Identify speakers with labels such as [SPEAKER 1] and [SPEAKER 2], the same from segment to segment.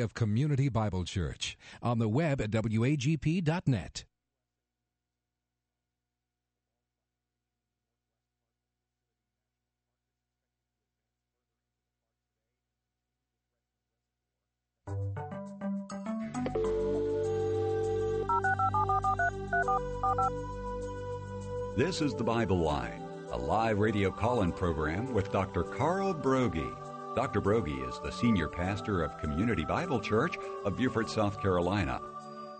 [SPEAKER 1] of Community Bible Church on the web at wagp.net.
[SPEAKER 2] This is the Bible Line, a live radio call in program with Dr. Carl Broggi. Dr. Broggi is the senior pastor of Community Bible Church of Beaufort, South Carolina.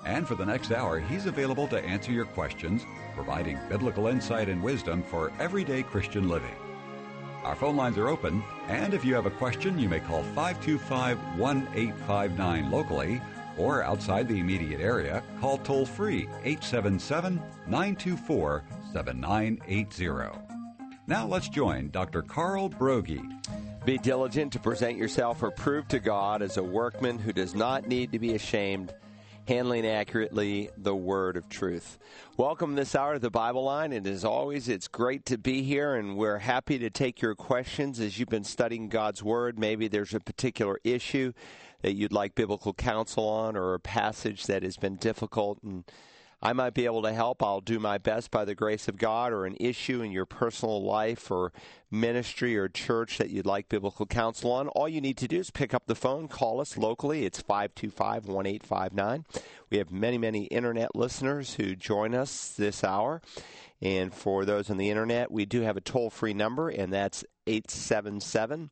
[SPEAKER 2] And for the next hour, he's available to answer your questions, providing biblical insight and wisdom for everyday Christian living. Our phone lines are open, and if you have a question, you may call 525 1859 locally or outside the immediate area, call toll free 877 924 7980. Now let's join Dr. Carl Broggi.
[SPEAKER 3] Be diligent to present yourself approved to God as a workman who does not need to be ashamed, handling accurately the word of truth. Welcome this hour to the Bible Line, and as always, it's great to be here, and we're happy to take your questions as you've been studying God's word. Maybe there's a particular issue that you'd like biblical counsel on, or a passage that has been difficult and I might be able to help. I'll do my best by the grace of God, or an issue in your personal life or ministry or church that you'd like biblical counsel on. All you need to do is pick up the phone, call us locally. It's 525 1859. We have many, many internet listeners who join us this hour. And for those on the internet, we do have a toll free number, and that's 877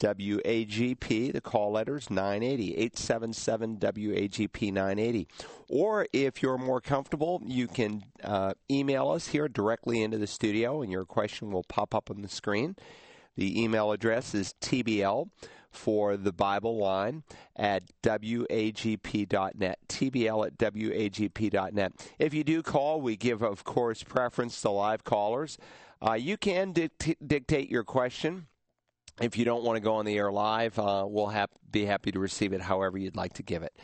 [SPEAKER 3] WAGP. The call letters 980 877 WAGP 980. Or if you're more comfortable, you can uh, email us here directly into the studio, and your question will pop up on the screen. The email address is TBL for the Bible line at wagp.net. TBL at wagp.net. If you do call, we give, of course, preference to live callers. Uh, you can dict- dictate your question if you don't want to go on the air live, uh, we'll have, be happy to receive it however you'd like to give it.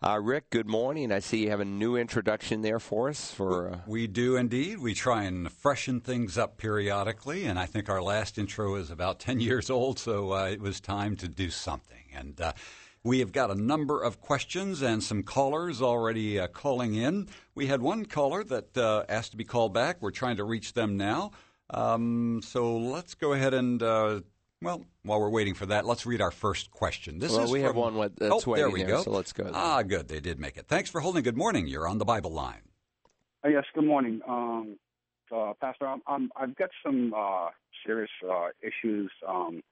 [SPEAKER 3] Uh, Rick, good morning. I see you have a new introduction there for us. For uh...
[SPEAKER 2] we do indeed. We try and freshen things up periodically, and I think our last intro is about ten years old, so uh, it was time to do something. And uh, we have got a number of questions and some callers already uh, calling in. We had one caller that asked to be called back. We're trying to reach them now. Um, so let's go ahead and well, while we're waiting for that, let's read our first question.
[SPEAKER 3] This well, is we from, have one that's
[SPEAKER 2] oh,
[SPEAKER 3] waiting
[SPEAKER 2] there we
[SPEAKER 3] here,
[SPEAKER 2] go.
[SPEAKER 3] so let's go.
[SPEAKER 2] Ah, good. They did make it. Thanks for holding. Good morning. You're on the Bible line.
[SPEAKER 4] Uh, yes, good morning. Um, uh, Pastor, I'm, I'm, I've got some uh, serious uh, issues um,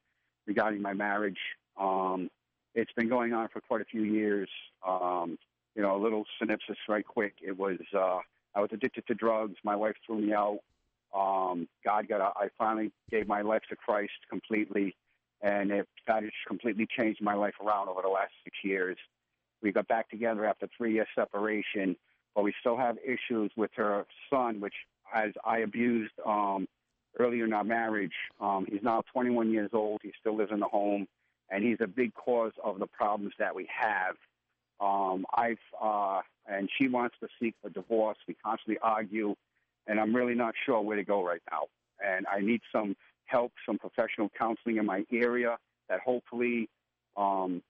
[SPEAKER 4] regarding my marriage. Um, it's been going on for quite a few years. Um, you know, a little synopsis right quick. It was uh, I was addicted to drugs. My wife threw me out. Um, God got. I finally gave my life to Christ completely, and it God has completely changed my life around over the last six years. We got back together after three years separation, but we still have issues with her son, which as I abused um, earlier in our marriage. Um, he's now 21 years old. He still lives in the home, and he's a big cause of the problems that we have. Um, I've uh, and she wants to seek a divorce. We constantly argue and I'm really not sure where to go right now. And I need some help, some professional counseling in my area that hopefully, um,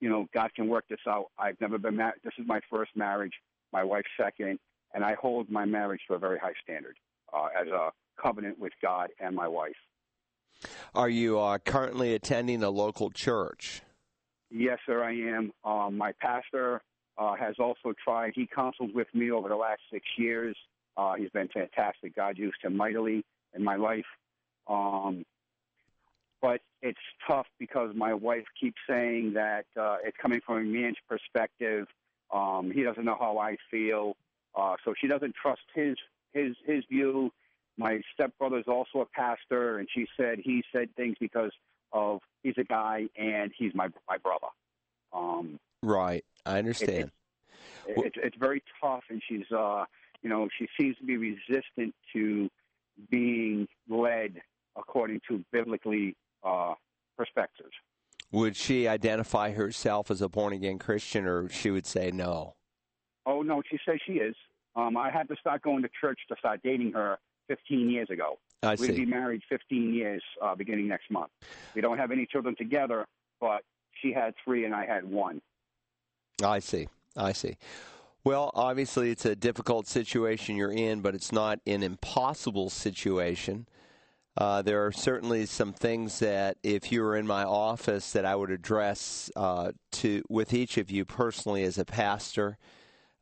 [SPEAKER 4] you know, God can work this out. I've never been married. This is my first marriage, my wife's second, and I hold my marriage to a very high standard uh, as a covenant with God and my wife.
[SPEAKER 3] Are you uh, currently attending a local church?
[SPEAKER 4] Yes, sir, I am. Um, my pastor uh, has also tried. He counseled with me over the last six years. Uh, he's been fantastic. God used him mightily in my life. Um, but it's tough because my wife keeps saying that uh, it's coming from a man's perspective. Um, he doesn't know how I feel, uh, so she doesn't trust his his his view. My stepbrother is also a pastor, and she said he said things because of he's a guy and he's my my brother. Um,
[SPEAKER 3] right, I understand.
[SPEAKER 4] It, it, it's it's very tough, and she's uh, you know, she seems to be resistant to being led according to biblically uh, perspectives.
[SPEAKER 3] Would she identify herself as a born again Christian, or she would say no?
[SPEAKER 4] Oh no, she says she is. Um, I had to start going to church to start dating her 15 years ago.
[SPEAKER 3] I
[SPEAKER 4] We'd be married 15 years uh, beginning next month. We don't have any children together, but she had three and I had one.
[SPEAKER 3] I see. I see. Well, obviously, it's a difficult situation you're in, but it's not an impossible situation. Uh, there are certainly some things that, if you were in my office, that I would address uh, to with each of you personally as a pastor,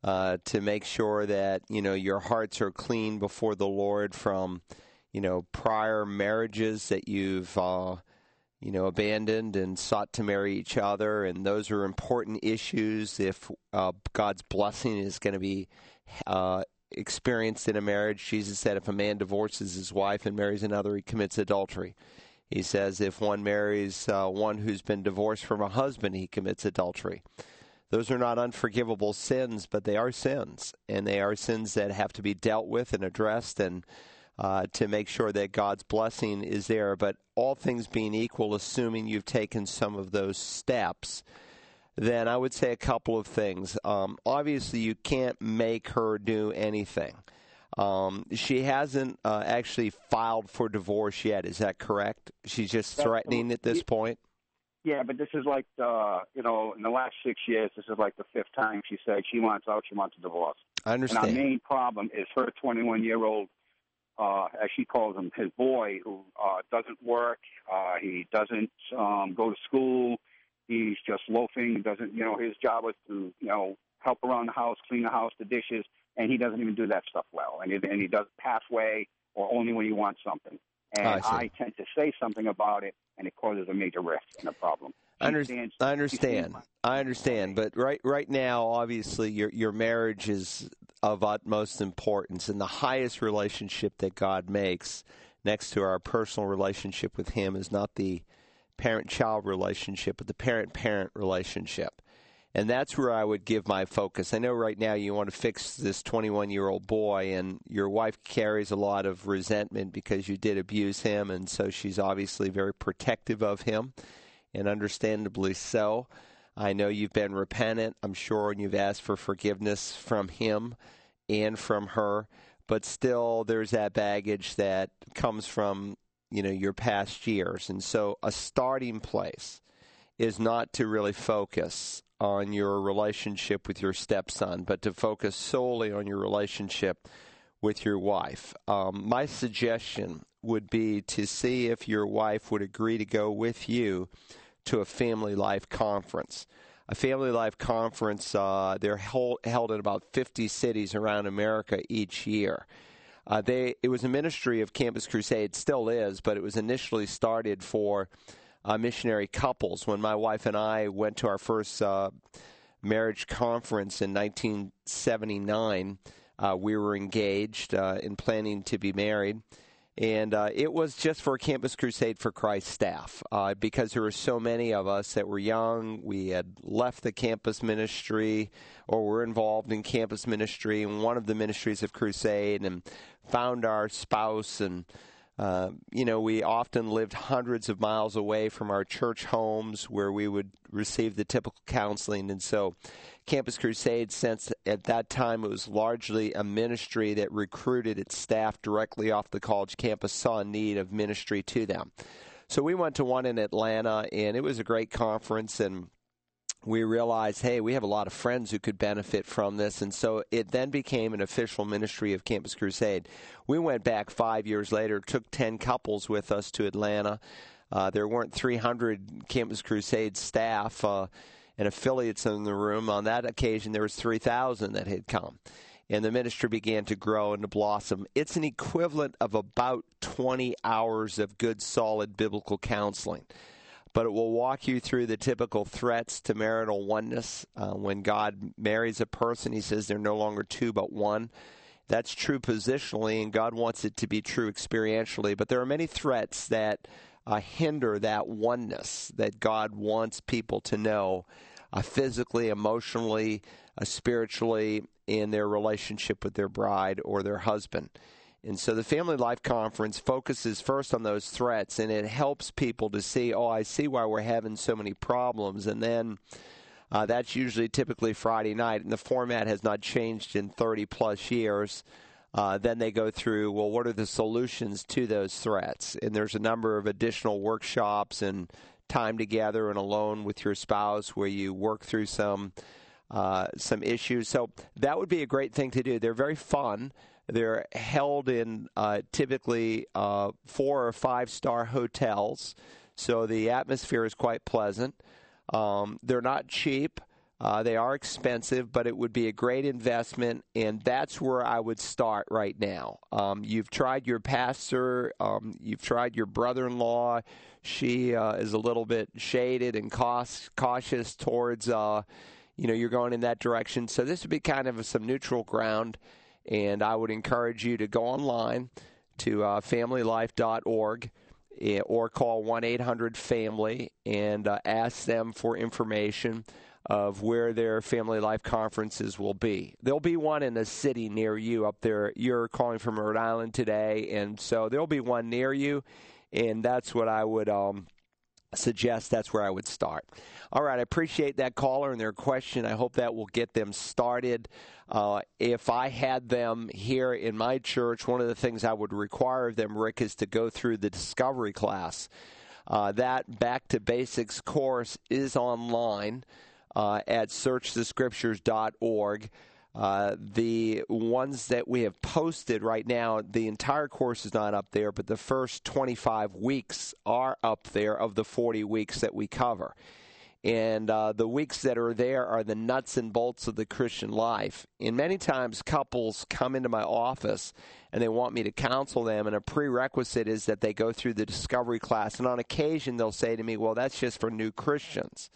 [SPEAKER 3] uh, to make sure that you know your hearts are clean before the Lord from, you know, prior marriages that you've uh, you know, abandoned and sought to marry each other, and those are important issues. If uh, God's blessing is going to be uh, experienced in a marriage, Jesus said, if a man divorces his wife and marries another, he commits adultery. He says, if one marries uh, one who's been divorced from a husband, he commits adultery. Those are not unforgivable sins, but they are sins, and they are sins that have to be dealt with and addressed and uh, to make sure that God's blessing is there. But all things being equal, assuming you've taken some of those steps, then I would say a couple of things. Um, obviously, you can't make her do anything. Um, she hasn't uh, actually filed for divorce yet. Is that correct? She's just threatening at this point.
[SPEAKER 4] Yeah, but this is like uh, you know, in the last six years, this is like the fifth time she said she wants out. She wants a divorce.
[SPEAKER 3] I understand.
[SPEAKER 4] And our main problem is her 21 year old uh, as she calls him, his boy, who uh, doesn't work. Uh, he doesn't um, go to school. He's just loafing. Doesn't you know his job was to you know help around the house, clean the house, the dishes, and he doesn't even do that stuff well. And, he, and he does it halfway or only when he wants something. And
[SPEAKER 3] I,
[SPEAKER 4] I tend to say something about it, and it causes a major rift and a problem.
[SPEAKER 3] I understand. I understand. I understand. But right, right now, obviously, your your marriage is of utmost importance and the highest relationship that God makes next to our personal relationship with Him is not the parent child relationship, but the parent parent relationship. And that's where I would give my focus. I know right now you want to fix this 21 year old boy, and your wife carries a lot of resentment because you did abuse him, and so she's obviously very protective of him, and understandably so. I know you've been repentant, I'm sure, and you've asked for forgiveness from him and from her, but still there's that baggage that comes from, you know, your past years. And so a starting place is not to really focus on your relationship with your stepson, but to focus solely on your relationship with your wife. Um, my suggestion would be to see if your wife would agree to go with you to a family life conference. A family life conference, uh, they're held, in about 50 cities around America each year. Uh, they it was a ministry of Campus Crusade, still is, but it was initially started for uh, missionary couples. When my wife and I went to our first uh, marriage conference in 1979, uh, we were engaged uh, in planning to be married. And uh, it was just for Campus Crusade for Christ staff uh, because there were so many of us that were young. We had left the campus ministry or were involved in campus ministry in one of the ministries of Crusade and found our spouse. And, uh, you know, we often lived hundreds of miles away from our church homes where we would receive the typical counseling. And so Campus Crusade, since at that time it was largely a ministry that recruited its staff directly off the college campus, saw a need of ministry to them. So we went to one in Atlanta, and it was a great conference, and we realized, hey, we have a lot of friends who could benefit from this. And so it then became an official ministry of Campus Crusade. We went back five years later, took 10 couples with us to Atlanta. Uh, there weren't 300 Campus Crusade staff. Uh, and affiliates in the room. On that occasion, there was 3,000 that had come. And the ministry began to grow and to blossom. It's an equivalent of about 20 hours of good, solid biblical counseling. But it will walk you through the typical threats to marital oneness. Uh, when God marries a person, he says they're no longer two but one. That's true positionally, and God wants it to be true experientially. But there are many threats that uh, hinder that oneness that God wants people to know uh, physically, emotionally, uh, spiritually in their relationship with their bride or their husband. And so the Family Life Conference focuses first on those threats and it helps people to see, oh, I see why we're having so many problems. And then uh, that's usually typically Friday night, and the format has not changed in 30 plus years. Uh, then they go through, well, what are the solutions to those threats? And there's a number of additional workshops and time together and alone with your spouse where you work through some uh, some issues. So that would be a great thing to do. They're very fun. They're held in uh, typically uh, four or five star hotels, so the atmosphere is quite pleasant. Um, they're not cheap. Uh, they are expensive, but it would be a great investment, and that's where I would start right now. Um, you've tried your pastor, um, you've tried your brother in law. She uh, is a little bit shaded and cost, cautious towards, uh, you know, you're going in that direction. So this would be kind of some neutral ground, and I would encourage you to go online to uh, familylife.org eh, or call 1 800 FAMILY and uh, ask them for information of where their family life conferences will be. There'll be one in a city near you up there. You're calling from Rhode Island today, and so there'll be one near you, and that's what I would um, suggest. That's where I would start. All right, I appreciate that caller and their question. I hope that will get them started. Uh, if I had them here in my church, one of the things I would require of them, Rick, is to go through the discovery class. Uh, that Back to Basics course is online uh, at searchthescriptures.org. Uh, the ones that we have posted right now, the entire course is not up there, but the first 25 weeks are up there of the 40 weeks that we cover. And uh, the weeks that are there are the nuts and bolts of the Christian life. And many times couples come into my office and they want me to counsel them, and a prerequisite is that they go through the discovery class. And on occasion, they'll say to me, Well, that's just for new Christians.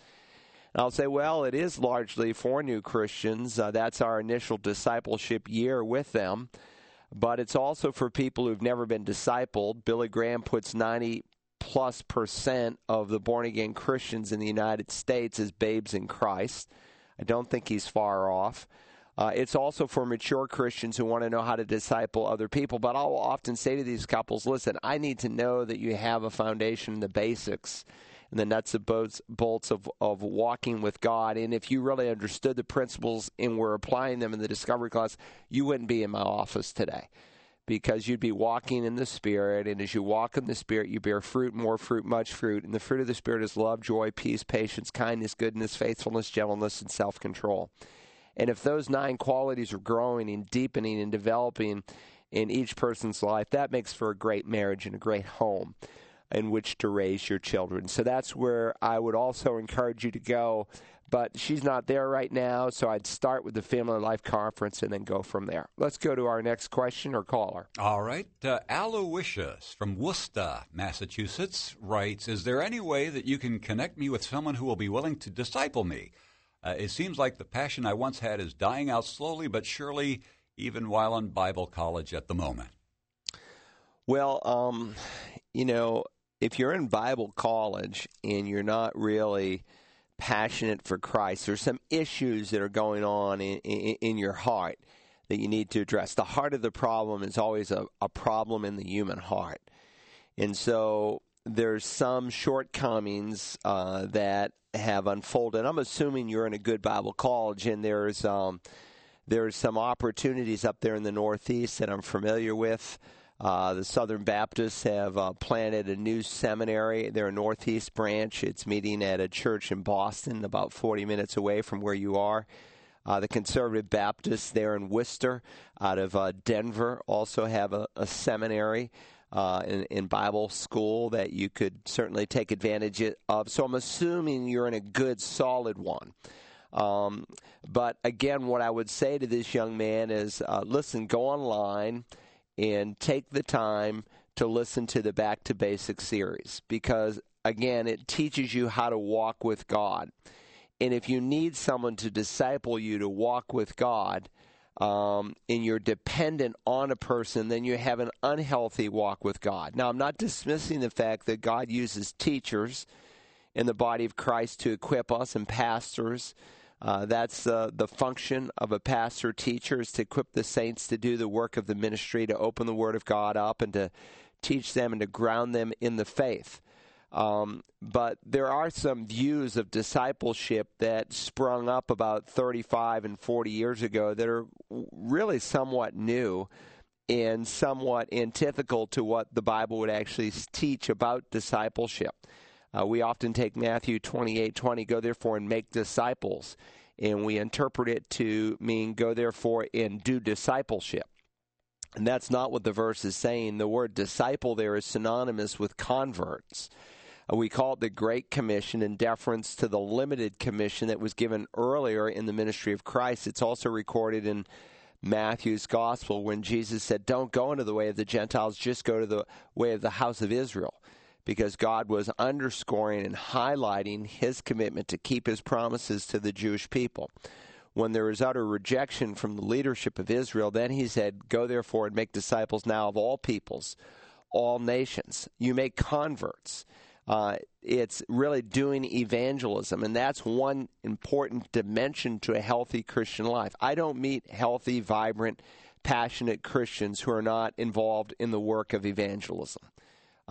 [SPEAKER 3] And I'll say, well, it is largely for new Christians. Uh, that's our initial discipleship year with them. But it's also for people who've never been discipled. Billy Graham puts 90 plus percent of the born again Christians in the United States as babes in Christ. I don't think he's far off. Uh, it's also for mature Christians who want to know how to disciple other people. But I'll often say to these couples, listen, I need to know that you have a foundation, in the basics and the nuts and bolts, bolts of, of walking with God. And if you really understood the principles and were applying them in the discovery class, you wouldn't be in my office today because you'd be walking in the Spirit. And as you walk in the Spirit, you bear fruit, more fruit, much fruit. And the fruit of the Spirit is love, joy, peace, patience, kindness, goodness, faithfulness, gentleness, and self control. And if those nine qualities are growing and deepening and developing in each person's life, that makes for a great marriage and a great home in which to raise your children. So that's where I would also encourage you to go. But she's not there right now, so I'd start with the Family Life Conference and then go from there. Let's go to our next question or caller.
[SPEAKER 2] All right. Uh, Aloysius from Worcester, Massachusetts writes Is there any way that you can connect me with someone who will be willing to disciple me? Uh, it seems like the passion I once had is dying out slowly but surely, even while in Bible college at the moment.
[SPEAKER 3] Well, um, you know, if you're in Bible college and you're not really passionate for Christ, there's some issues that are going on in, in, in your heart that you need to address. The heart of the problem is always a, a problem in the human heart. And so there's some shortcomings uh, that have unfolded. I'm assuming you're in a good Bible college, and there's um, there's some opportunities up there in the Northeast that I'm familiar with. Uh, the Southern Baptists have uh, planted a new seminary, their Northeast branch. It's meeting at a church in Boston, about 40 minutes away from where you are. Uh, the Conservative Baptists there in Worcester, out of uh, Denver, also have a, a seminary. Uh, in, in, Bible school that you could certainly take advantage of. So I'm assuming you're in a good, solid one. Um, but again, what I would say to this young man is uh, listen, go online and take the time to listen to the Back to Basics series because, again, it teaches you how to walk with God. And if you need someone to disciple you to walk with God, um, and you're dependent on a person, then you have an unhealthy walk with God. Now, I'm not dismissing the fact that God uses teachers in the body of Christ to equip us and pastors uh, that's uh, the function of a pastor teacher is to equip the saints to do the work of the ministry, to open the Word of God up and to teach them and to ground them in the faith. Um, but there are some views of discipleship that sprung up about 35 and 40 years ago that are really somewhat new and somewhat antithetical to what the Bible would actually teach about discipleship. Uh, we often take Matthew 28 20, go therefore and make disciples, and we interpret it to mean go therefore and do discipleship. And that's not what the verse is saying. The word disciple there is synonymous with converts. Uh, we call it the Great Commission in deference to the limited commission that was given earlier in the ministry of Christ. It's also recorded in Matthew's gospel when Jesus said, Don't go into the way of the Gentiles, just go to the way of the house of Israel. Because God was underscoring and highlighting his commitment to keep his promises to the Jewish people. When there was utter rejection from the leadership of Israel, then he said, Go therefore and make disciples now of all peoples, all nations. You make converts. Uh, it's really doing evangelism, and that's one important dimension to a healthy Christian life. I don't meet healthy, vibrant, passionate Christians who are not involved in the work of evangelism.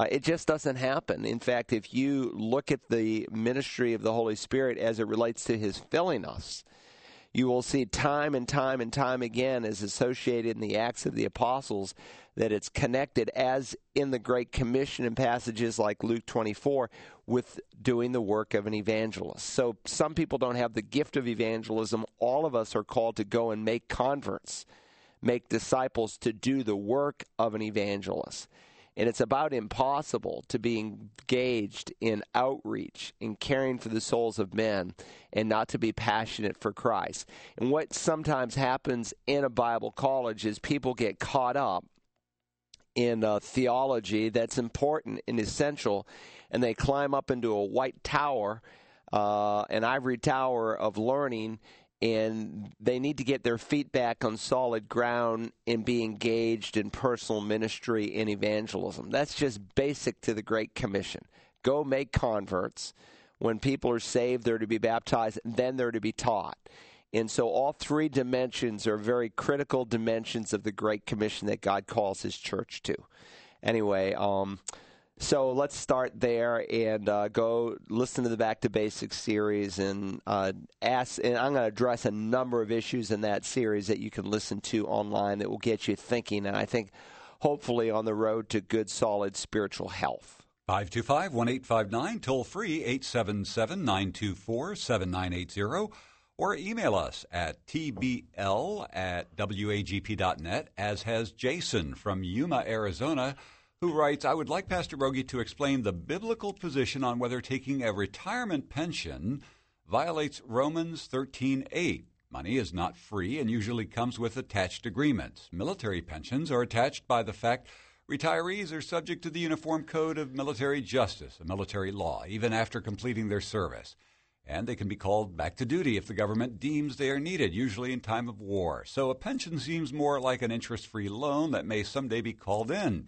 [SPEAKER 3] Uh, it just doesn't happen. In fact, if you look at the ministry of the Holy Spirit as it relates to His filling us, you will see time and time and time again as associated in the Acts of the Apostles that it's connected, as in the Great Commission in passages like Luke 24, with doing the work of an evangelist. So some people don't have the gift of evangelism. All of us are called to go and make converts, make disciples, to do the work of an evangelist. And it's about impossible to be engaged in outreach, in caring for the souls of men, and not to be passionate for Christ. And what sometimes happens in a Bible college is people get caught up in uh, theology that's important and essential, and they climb up into a white tower, uh, an ivory tower of learning, and they need to get their feet back on solid ground and be engaged in personal ministry and evangelism. That's just basic to the Great Commission. Go make converts. When people are saved, they're to be baptized, then they're to be taught. And so all three dimensions are very critical dimensions of the Great Commission that God calls his church to. Anyway, um, so let's start there and uh, go listen to the Back to Basics series and uh, ask. And I'm going to address a number of issues in that series that you can listen to online that will get you thinking. And I think hopefully on the road to good, solid spiritual health.
[SPEAKER 2] 525 1859, toll free 877 924 7980 or email us at tbl at wagp.net, as has Jason from Yuma, Arizona, who writes I would like Pastor Broggi to explain the biblical position on whether taking a retirement pension violates Romans 13:8. Money is not free and usually comes with attached agreements. Military pensions are attached by the fact retirees are subject to the Uniform Code of Military Justice, a military law, even after completing their service and they can be called back to duty if the government deems they are needed, usually in time of war. So a pension seems more like an interest free loan that may someday be called in.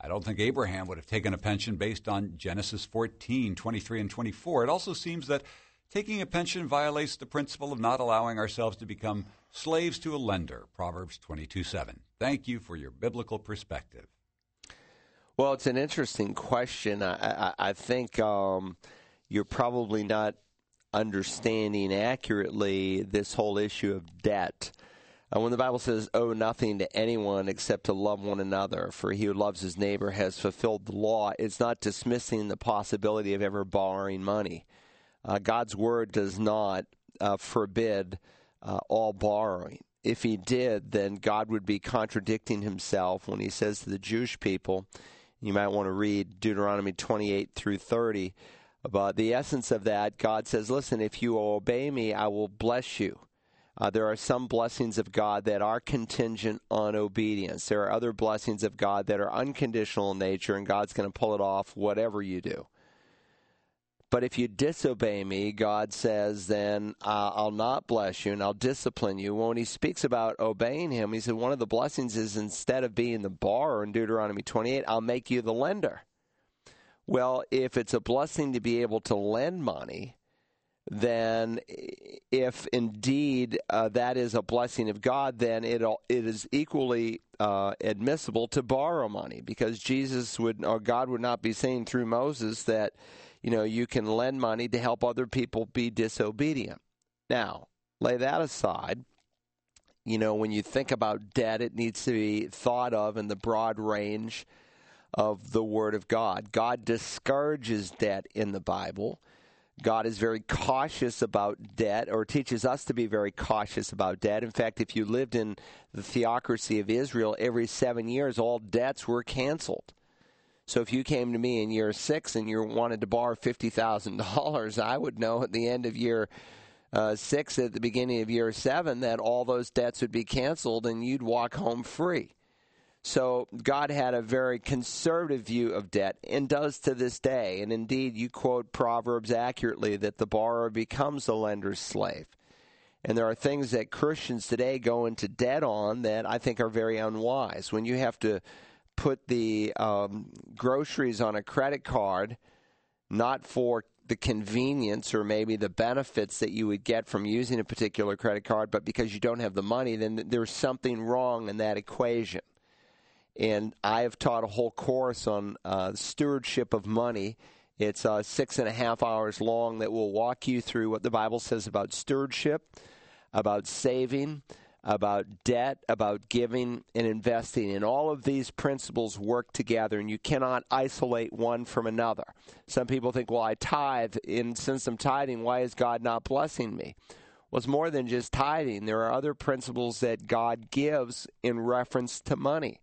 [SPEAKER 2] I don't think Abraham would have taken a pension based on Genesis 14, 23, and 24. It also seems that taking a pension violates the principle of not allowing ourselves to become slaves to a lender, Proverbs 22, 7. Thank you for your biblical perspective.
[SPEAKER 3] Well, it's an interesting question. I, I, I think um, you're probably not understanding accurately this whole issue of debt. Uh, when the Bible says, owe nothing to anyone except to love one another, for he who loves his neighbor has fulfilled the law, it's not dismissing the possibility of ever borrowing money. Uh, God's word does not uh, forbid uh, all borrowing. If he did, then God would be contradicting himself when he says to the Jewish people, you might want to read Deuteronomy 28 through 30 but the essence of that, God says, listen, if you obey me, I will bless you. Uh, there are some blessings of God that are contingent on obedience. There are other blessings of God that are unconditional in nature, and God's going to pull it off whatever you do. But if you disobey me, God says, then uh, I'll not bless you and I'll discipline you. When he speaks about obeying him, he said one of the blessings is instead of being the borrower in Deuteronomy 28, I'll make you the lender. Well, if it's a blessing to be able to lend money, then if indeed uh, that is a blessing of God, then it it is equally uh, admissible to borrow money because Jesus would or God would not be saying through Moses that you know you can lend money to help other people be disobedient. Now, lay that aside. You know, when you think about debt, it needs to be thought of in the broad range of the Word of God. God discourages debt in the Bible. God is very cautious about debt, or teaches us to be very cautious about debt. In fact, if you lived in the theocracy of Israel, every seven years all debts were canceled. So if you came to me in year six and you wanted to borrow $50,000, I would know at the end of year uh, six, at the beginning of year seven, that all those debts would be canceled and you'd walk home free. So God had a very conservative view of debt and does to this day. And indeed, you quote Proverbs accurately that the borrower becomes the lender's slave. And there are things that Christians today go into debt on that I think are very unwise. When you have to put the um, groceries on a credit card, not for the convenience or maybe the benefits that you would get from using a particular credit card, but because you don't have the money, then there's something wrong in that equation. And I have taught a whole course on uh, stewardship of money. It's uh, six and a half hours long that will walk you through what the Bible says about stewardship, about saving, about debt, about giving and investing. And all of these principles work together, and you cannot isolate one from another. Some people think, well, I tithe, and since I'm tithing, why is God not blessing me? Well, it's more than just tithing. There are other principles that God gives in reference to money.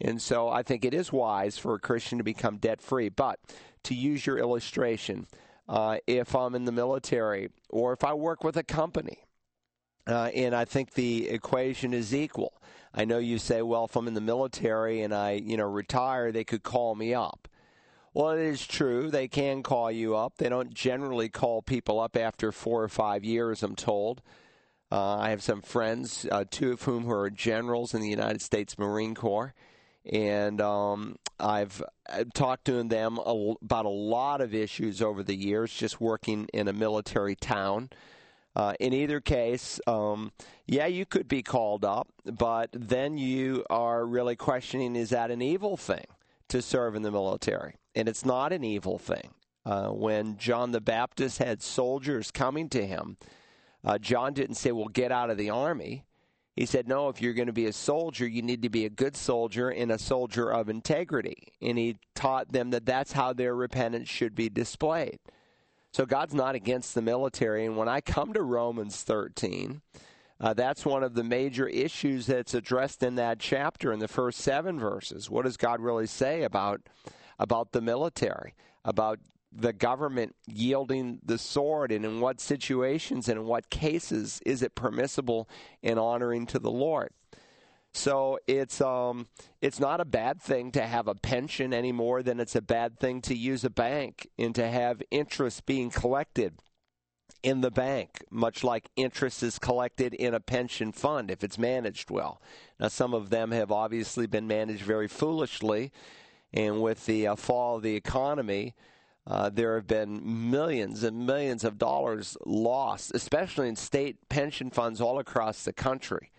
[SPEAKER 3] And so I think it is wise for a Christian to become debt free. But to use your illustration, uh, if I'm in the military or if I work with a company, uh, and I think the equation is equal. I know you say, well, if I'm in the military and I, you know, retire, they could call me up. Well, it is true. They can call you up. They don't generally call people up after four or five years, I'm told. Uh, I have some friends, uh, two of whom who are generals in the United States Marine Corps. And um, I've uh, talked to them about a lot of issues over the years, just working in a military town. Uh, in either case, um, yeah, you could be called up, but then you are really questioning is that an evil thing to serve in the military? And it's not an evil thing. Uh, when John the Baptist had soldiers coming to him, uh, John didn't say, Well, get out of the army. He said, No, if you're going to be a soldier, you need to be a good soldier and a soldier of integrity. And he taught them that that's how their repentance should be displayed. So God's not against the military. And when I come to Romans 13, uh, that's one of the major issues that's addressed in that chapter in the first seven verses. What does God really say about about the military? About the government yielding the sword, and in what situations and in what cases is it permissible in honoring to the Lord? So it's um it's not a bad thing to have a pension any more than it's a bad thing to use a bank and to have interest being collected in the bank, much like interest is collected in a pension fund if it's managed well. Now some of them have obviously been managed very foolishly, and with the uh, fall of the economy. Uh, there have been millions and millions of dollars lost, especially in state pension funds all across the country.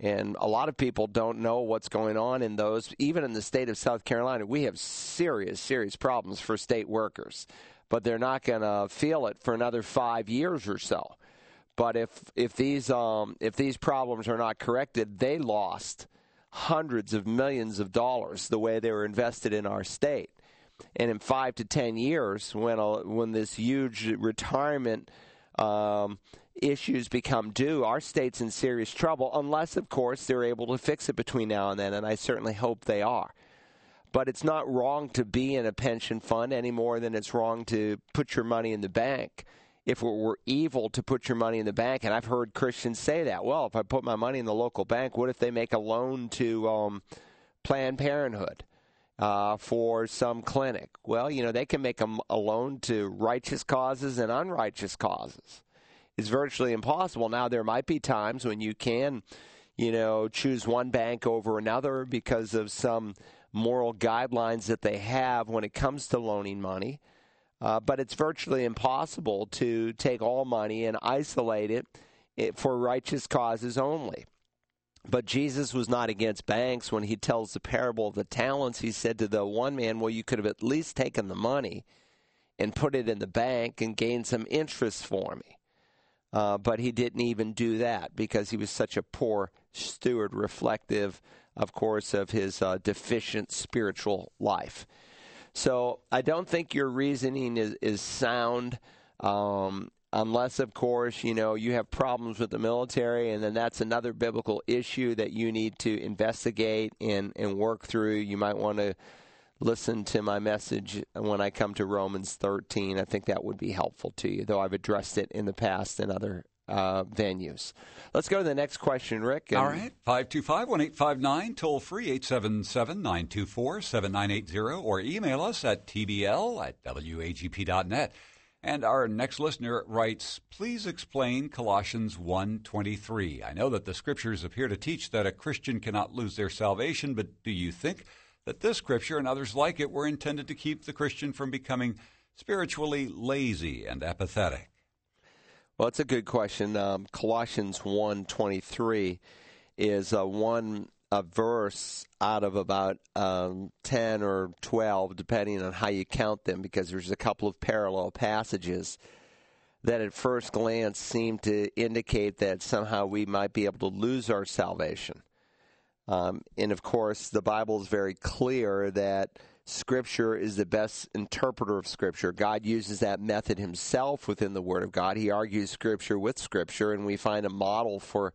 [SPEAKER 3] And a lot of people don't know what's going on in those. Even in the state of South Carolina, we have serious, serious problems for state workers, but they're not going to feel it for another five years or so. But if if these um, if these problems are not corrected, they lost hundreds of millions of dollars the way they were invested in our state. And in five to ten years, when a, when this huge retirement um, issues become due, our state's in serious trouble, unless, of course, they're able to fix it between now and then, and I certainly hope they are. But it's not wrong to be in a pension fund any more than it's wrong to put your money in the bank. If it were evil to put your money in the bank, and I've heard Christians say that, well, if I put my money in the local bank, what if they make a loan to um, Planned Parenthood? Uh, for some clinic. Well, you know, they can make a, a loan to righteous causes and unrighteous causes It's virtually impossible. Now, there might be times when you can, you know, choose one bank over another because of some moral guidelines that they have when it comes to loaning money. Uh, but it's virtually impossible to take all money and isolate it eh, for righteous causes only. But Jesus was not against banks when he tells the parable of the talents. He said to the one man, Well, you could have at least taken the money and put it in the bank and gained some interest for me. Uh, but he didn't even do that because he was such a poor steward, reflective of course, of his uh, deficient spiritual life. So I don't think your reasoning is, is sound. Um, unless, of course, you know you have problems with the military, and then that's another biblical issue that you need to investigate and, and work through. You might want to listen to my message when I come to Romans 13. I think that would be helpful to you, though I've addressed it in the past in other uh, venues. Let's go to the next question, Rick.
[SPEAKER 2] All right. 525 1859, toll free 877 924 7980, or email us at tbl at wagp.net. And our next listener writes, "Please explain Colossians 1:23. I know that the scriptures appear to teach that a Christian cannot lose their salvation, but do you think that this scripture and others like it were intended to keep the Christian from becoming spiritually lazy and apathetic?
[SPEAKER 3] Well, it's a good question. Um, Colossians 1.23 is uh, one a verse out of about um, 10 or 12, depending on how you count them, because there's a couple of parallel passages that at first glance seem to indicate that somehow we might be able to lose our salvation. Um, and of course, the Bible is very clear that Scripture is the best interpreter of Scripture. God uses that method himself within the Word of God. He argues Scripture with Scripture, and we find a model for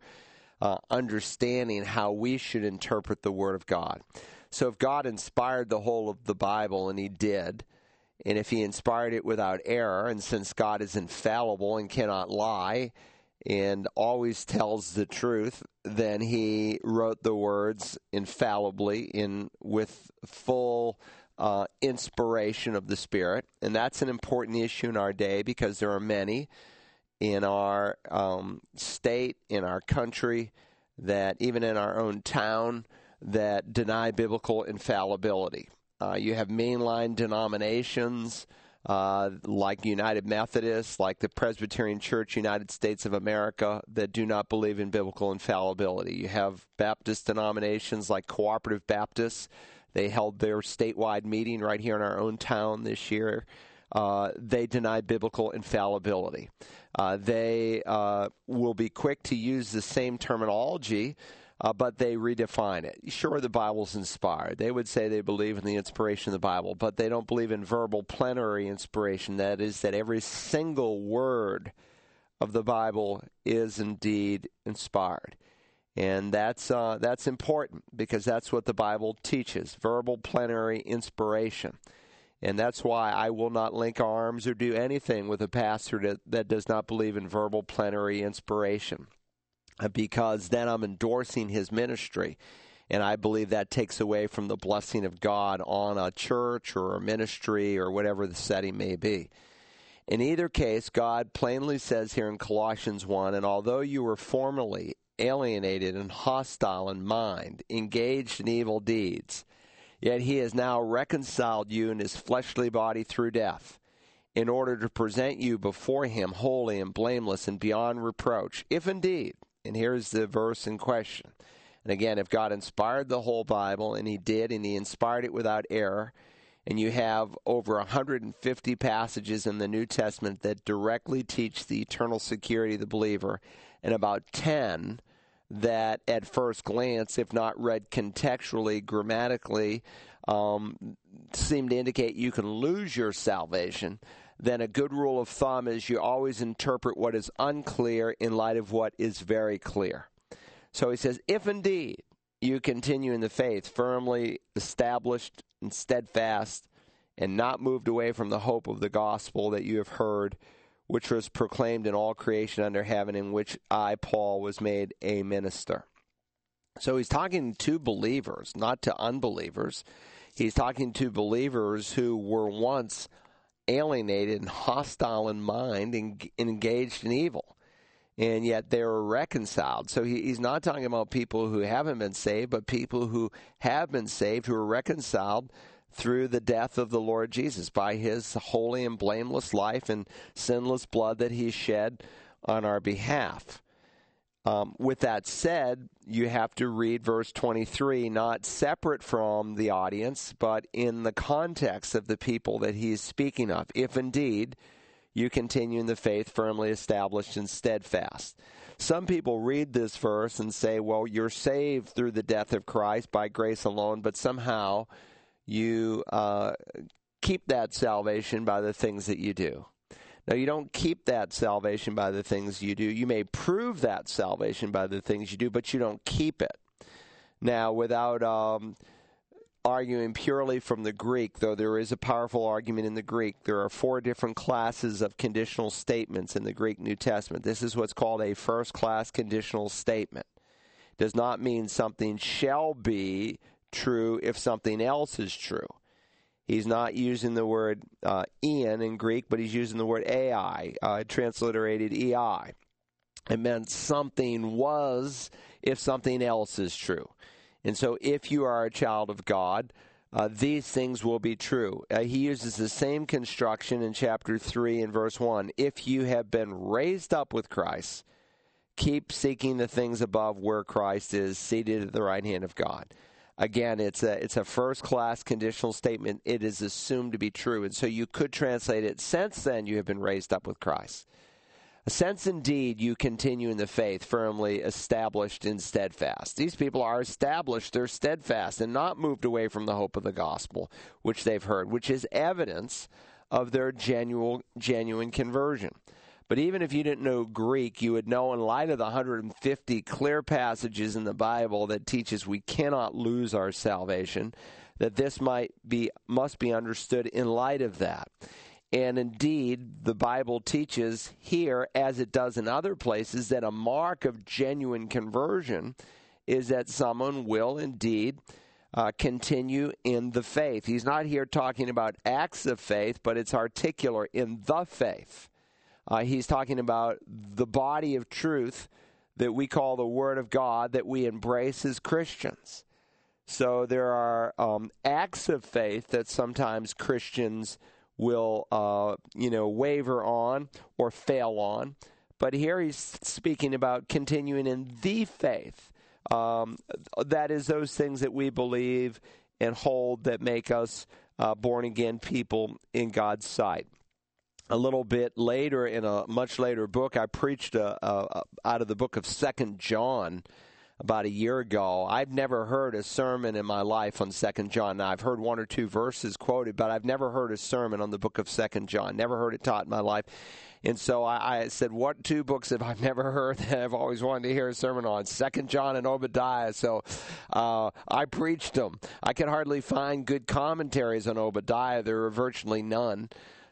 [SPEAKER 3] uh, understanding how we should interpret the Word of God. So, if God inspired the whole of the Bible, and He did, and if He inspired it without error, and since God is infallible and cannot lie, and always tells the truth, then he wrote the words infallibly in with full uh, inspiration of the Spirit, and that's an important issue in our day because there are many in our um, state, in our country, that even in our own town, that deny biblical infallibility. Uh, you have mainline denominations uh, like United Methodists, like the Presbyterian Church United States of America, that do not believe in biblical infallibility. You have Baptist denominations like Cooperative Baptists. They held their statewide meeting right here in our own town this year. Uh, they deny biblical infallibility. Uh, they uh, will be quick to use the same terminology uh, but they redefine it. Sure, the Bible's inspired. They would say they believe in the inspiration of the Bible, but they don't believe in verbal plenary inspiration. That is, that every single word of the Bible is indeed inspired. And that's uh, that's important because that's what the Bible teaches: verbal plenary inspiration. And that's why I will not link arms or do anything with a pastor that, that does not believe in verbal plenary inspiration uh, because then I'm endorsing his ministry. And I believe that takes away from the blessing of God on a church or a ministry or whatever the setting may be. In either case, God plainly says here in Colossians 1 and although you were formerly alienated and hostile in mind, engaged in evil deeds, yet he has now reconciled you in his fleshly body through death, in order to present you before him holy and blameless and beyond reproach, if indeed and here's the verse in question. And again, if God inspired the whole Bible, and He did, and He inspired it without error, and you have over 150 passages in the New Testament that directly teach the eternal security of the believer, and about 10 that at first glance, if not read contextually, grammatically, um, seem to indicate you can lose your salvation then a good rule of thumb is you always interpret what is unclear in light of what is very clear. So he says, if indeed you continue in the faith, firmly established and steadfast, and not moved away from the hope of the gospel that you have heard, which was proclaimed in all creation under heaven, in which I, Paul, was made a minister. So he's talking to believers, not to unbelievers. He's talking to believers who were once alienated and hostile in mind and, engaged in evil. And yet they were reconciled. So he, he's not talking about people who haven't been saved, but people who have been saved, who are reconciled through the death of the Lord Jesus by his holy and blameless life and sinless blood that he shed on our behalf. Um, with that said, you have to read verse 23 not separate from the audience, but in the context of the people that he is speaking of, if indeed you continue in the faith firmly established and steadfast. some people read this verse and say, well, you're saved through the death of Christ by grace alone, but somehow you uh, keep that salvation by the things that you do. Now, you don't keep that salvation by the things you do. You may prove that salvation by the things you do, but you don't keep it. Now, without um, arguing purely from the Greek, though there is a powerful argument in the Greek, there are four different classes of conditional statements in the Greek New Testament. This is what's called a first class conditional statement. Does not mean something shall be true if something else is true. He's not using the word uh, ean in Greek, but he's using the word AI, uh, transliterated EI. It meant something was if something else is true. And so, if you are a child of God, uh, these things will be true. Uh, he uses the same construction in chapter 3 and verse 1. If you have been raised up with Christ, keep seeking the things above where Christ is seated at the right hand of God. Again, it's a it's a first class conditional statement. It is assumed to be true, and so you could translate it. Since then, you have been raised up with Christ. Since indeed you continue in the faith, firmly established and steadfast. These people are established, they're steadfast, and not moved away from the hope of the gospel, which they've heard, which is evidence of their genuine, genuine conversion. But even if you didn't know Greek, you would know in light of the 150 clear passages in the Bible that teaches we cannot lose our salvation, that this might be must be understood in light of that. And indeed, the Bible teaches here, as it does in other places, that a mark of genuine conversion is that someone will indeed uh, continue in the faith. He's not here talking about acts of faith, but it's articular in the faith. Uh, he's talking about the body of truth that we call the Word of God that we embrace as Christians. So there are um, acts of faith that sometimes Christians will, uh, you know, waver on or fail on. But here he's speaking about continuing in the faith. Um, that is those things that we believe and hold that make us uh, born again people in God's sight. A little bit later, in a much later book, I preached a, a, out of the book of Second John about a year ago. I've never heard a sermon in my life on Second John. Now, I've heard one or two verses quoted, but I've never heard a sermon on the book of Second John. Never heard it taught in my life. And so I, I, said, what two books have I never heard that I've always wanted to hear a sermon on? Second John and Obadiah. So uh, I preached them. I could hardly find good commentaries on Obadiah. There are virtually none.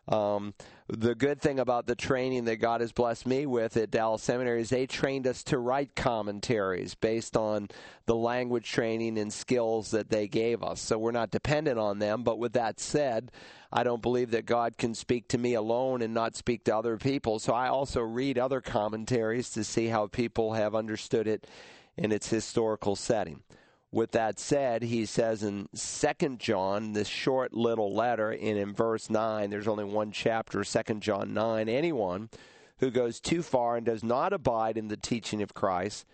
[SPEAKER 3] Um, the good thing about the training that God has blessed me with at Dallas Seminary is they trained us to write commentaries based on the language training and skills that they gave us. So we're not dependent on them. But with that said, I don't believe that God can speak to me alone and not speak to other people. So I also read other commentaries to see how people have understood it in its historical setting. With that said, he says in Second John, this short little letter, and in verse 9, there's only one chapter, Second John 9, anyone who goes too far and does not abide in the teaching of Christ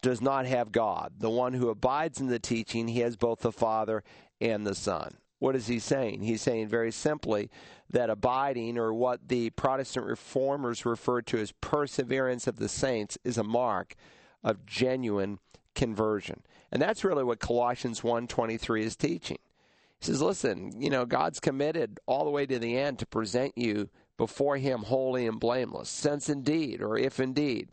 [SPEAKER 3] does not have God. The one who abides in the teaching, he has both the Father and the Son. What is he saying? He's saying very simply that abiding, or what the Protestant reformers refer to as perseverance of the saints, is a mark of genuine conversion. And that's really what Colossians 1:23 is teaching. He says, "Listen, you know, God's committed all the way to the end to present you before him holy and blameless. Since indeed, or if indeed,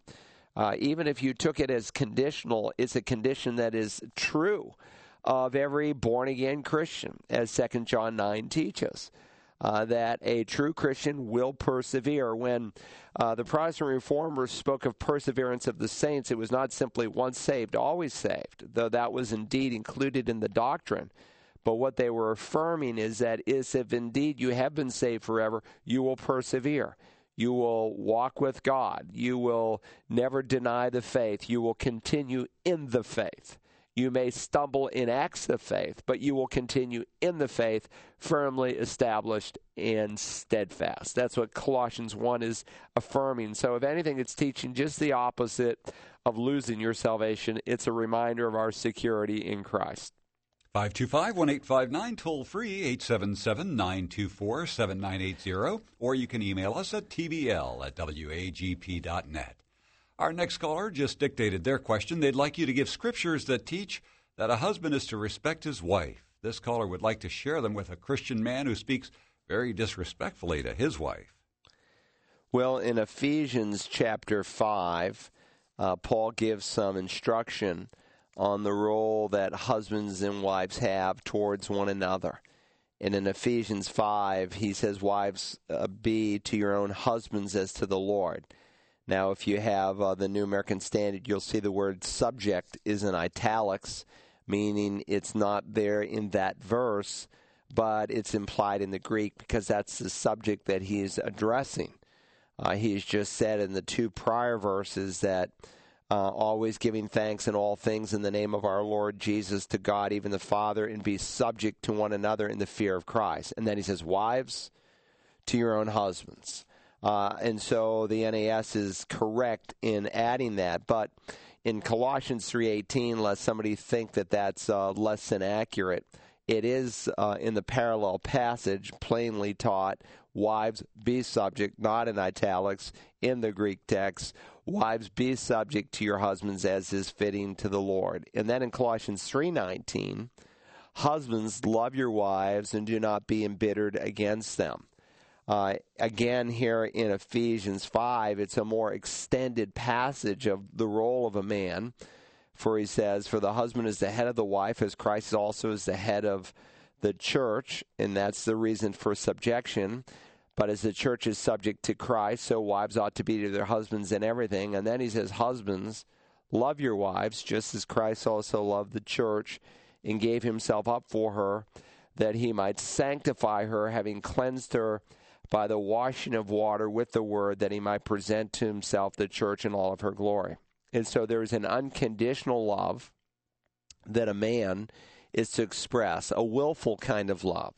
[SPEAKER 3] uh, even if you took it as conditional, it's a condition that is true of every born again Christian, as Second John 9 teaches uh, that a true Christian will persevere. When uh, the Protestant reformers spoke of perseverance of the saints, it was not simply once saved, always saved, though that was indeed included in the doctrine. But what they were affirming is that is if indeed you have been saved forever, you will persevere. You will walk with God. You will never deny the faith. You will continue in the faith. You may stumble in acts of faith, but you will continue in the faith, firmly established and steadfast. That's what Colossians 1 is affirming. So, if anything, it's teaching just the opposite of losing your salvation. It's a reminder of our security in Christ.
[SPEAKER 2] 525 1859, toll free 877 924 7980, or you can email us at tbl at wagp.net. Our next caller just dictated their question. They'd like you to give scriptures that teach that a husband is to respect his wife. This caller would like to share them with a Christian man who speaks very disrespectfully to his wife.
[SPEAKER 3] Well, in Ephesians chapter 5, uh, Paul gives some instruction on the role that husbands and wives have towards one another. And in Ephesians 5, he says, Wives, uh, be to your own husbands as to the Lord. Now, if you have uh, the New American Standard, you'll see the word subject is in italics, meaning it's not there in that verse, but it's implied in the Greek because that's the subject that he's addressing. Uh, he's just said in the two prior verses that uh, always giving thanks in all things in the name of our Lord Jesus to God, even the Father, and be subject to one another in the fear of Christ. And then he says, Wives, to your own husbands. Uh, and so the NAS is correct in adding that. But in Colossians 3.18, lest somebody think that that's uh, less than accurate, it is uh, in the parallel passage plainly taught wives be subject, not in italics, in the Greek text, Wives, be subject to your husbands as is fitting to the Lord. And then in Colossians 3:19, husbands, love your wives and do not be embittered against them. Uh, again, here in Ephesians 5, it's a more extended passage of the role of a man. For he says, For the husband is the head of the wife, as Christ also is the head of the church, and that's the reason for subjection. But as the church is subject to Christ, so wives ought to be to their husbands in everything. And then he says, Husbands, love your wives, just as Christ also loved the church and gave himself up for her, that he might sanctify her, having cleansed her by the washing of water with the word, that he might present to himself the church in all of her glory. And so there is an unconditional love that a man is to express, a willful kind of love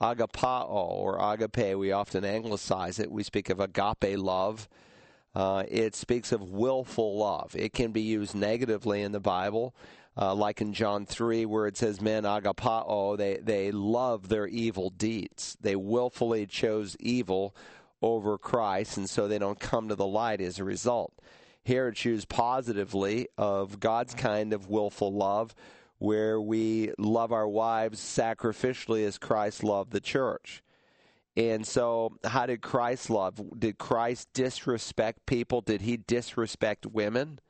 [SPEAKER 3] agapao or agape. We often anglicize it. We speak of agape love. Uh, it speaks of willful love. It can be used negatively in the Bible, uh, like in John 3, where it says, Men agapao, they, they love their evil deeds. They willfully chose evil over Christ, and so they don't come to the light as a result. Here it used positively of God's kind of willful love, where we love our wives sacrificially as Christ loved the church. And so, how did Christ love? Did Christ disrespect people? Did he disrespect women?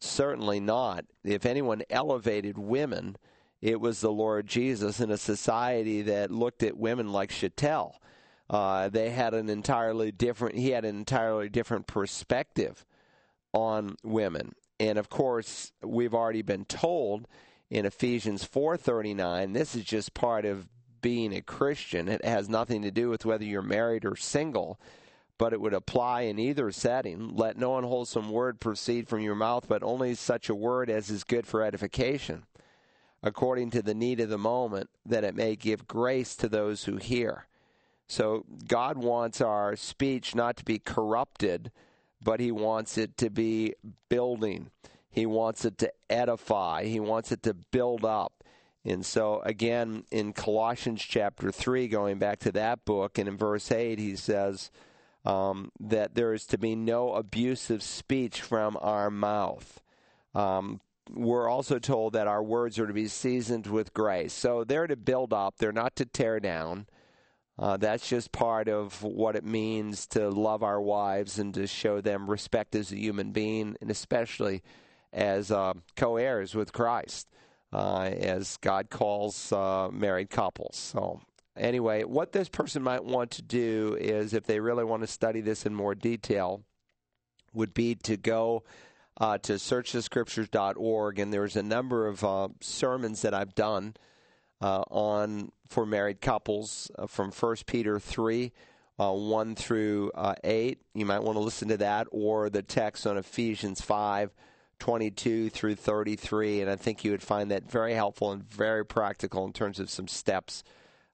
[SPEAKER 3] Certainly not. If anyone elevated women, it was the Lord Jesus in a society that looked at women like chattel. Uh, they had an entirely different. He had an entirely different perspective on women, and of course, we've already been told in Ephesians 4:39. This is just part of being a Christian. It has nothing to do with whether you're married or single, but it would apply in either setting. Let no unwholesome word proceed from your mouth, but only such a word as is good for edification, according to the need of the moment, that it may give grace to those who hear. So God wants our speech not to be corrupted, but he wants it to be building. He wants it to edify, he wants it to build up. And so, again, in Colossians chapter 3, going back to that book, and in verse 8, he says um, that there is to be no abusive speech from our mouth. Um, we're also told that our words are to be seasoned with grace. So they're to build up, they're not to tear down. Uh, that's just part of what it means to love our wives and to show them respect as a human being, and especially as uh, co heirs with Christ, uh, as God calls uh, married couples. So, anyway, what this person might want to do is, if they really want to study this in more detail, would be to go uh, to searchthescriptures.org, and there's a number of uh, sermons that I've done uh, on for married couples from 1 Peter 3. Uh, 1 through uh, 8. You might want to listen to that or the text on Ephesians 5, 22 through 33, and I think you would find that very helpful and very practical in terms of some steps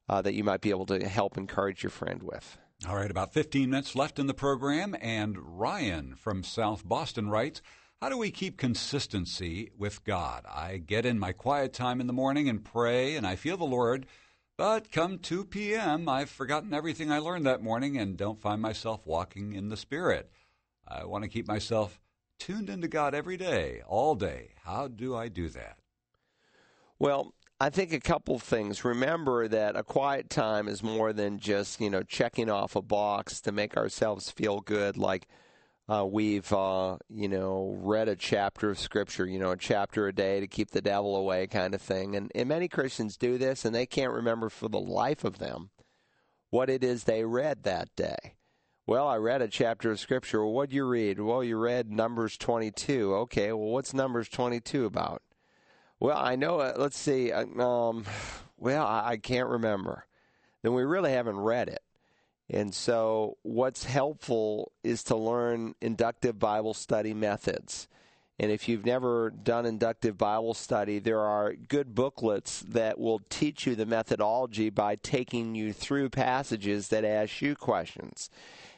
[SPEAKER 3] uh, that you might be able to help encourage your friend with.
[SPEAKER 2] All right, about 15 minutes left in the program, and Ryan from South Boston writes, how do we keep consistency with God? I get in my quiet time in the morning and pray, and I feel the Lord, but come 2 p.m., I've forgotten everything I learned that morning and don't find myself walking in the Spirit. I want to keep myself tuned into God every day, all day. How do I do that?
[SPEAKER 3] Well, I think a couple things. Remember that a quiet time is more than just, you know, checking off a box to make ourselves feel good like uh, we've, uh, you know, read a chapter of Scripture, you know, a chapter a day to keep the devil away kind of thing. And, and many Christians do this and they can't remember for the life of them what it is they read that day. Well, I read a chapter of Scripture. Well, what'd you read? Well, you read Numbers 22. Okay, well, what's Numbers 22 about? Well, I know, uh, let's see. Uh, um, well, I, I can't remember. Then we really haven't read it. And so, what's helpful is to learn inductive Bible study methods. And if you've never done inductive Bible study, there are good booklets that will teach you the methodology by taking you through passages that ask you questions.